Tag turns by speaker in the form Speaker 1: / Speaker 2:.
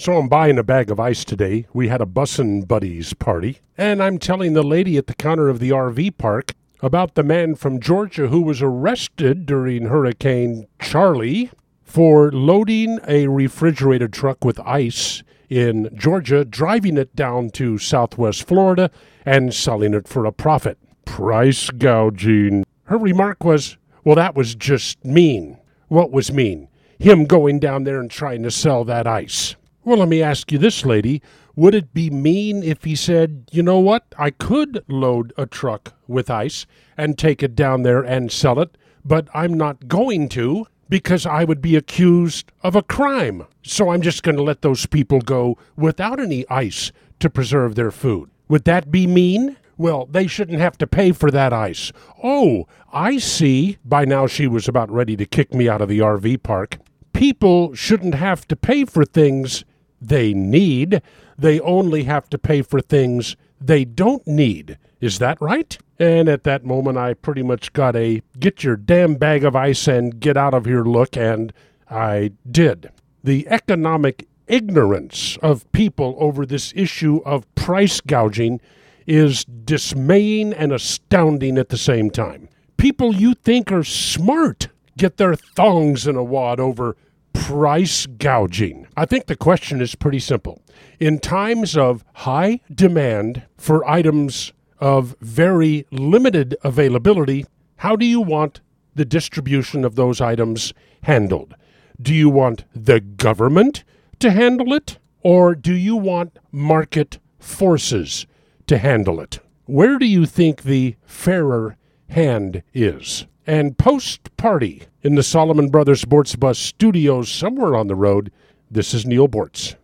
Speaker 1: So I'm buying a bag of ice today. We had a bussin' buddies party, and I'm telling the lady at the counter of the RV park about the man from Georgia who was arrested during Hurricane Charley for loading a refrigerated truck with ice in Georgia, driving it down to southwest Florida, and selling it for a profit. Price gouging. Her remark was, well, that was just mean. What was mean? Him going down there and trying to sell that ice. Well, let me ask you this, lady. Would it be mean if he said, you know what, I could load a truck with ice and take it down there and sell it, but I'm not going to because I would be accused of a crime. So I'm just going to let those people go without any ice to preserve their food. Would that be mean? Well, they shouldn't have to pay for that ice. Oh, I see. By now she was about ready to kick me out of the RV park. People shouldn't have to pay for things they need. They only have to pay for things they don't need. Is that right? And at that moment, I pretty much got a get your damn bag of ice and get out of here look, and I did. The economic ignorance of people over this issue of price gouging is dismaying and astounding at the same time. People you think are smart get their thongs in a wad over price gouging? I think the question is pretty simple. In times of high demand for items of very limited availability, how do you want the distribution of those items handled? Do you want the government to handle it, or do you want market forces to handle it? Where do you think the fairer hand is? And post party in the Solomon Brothers Boortz Bus studios somewhere on the road, this is Neal Boortz.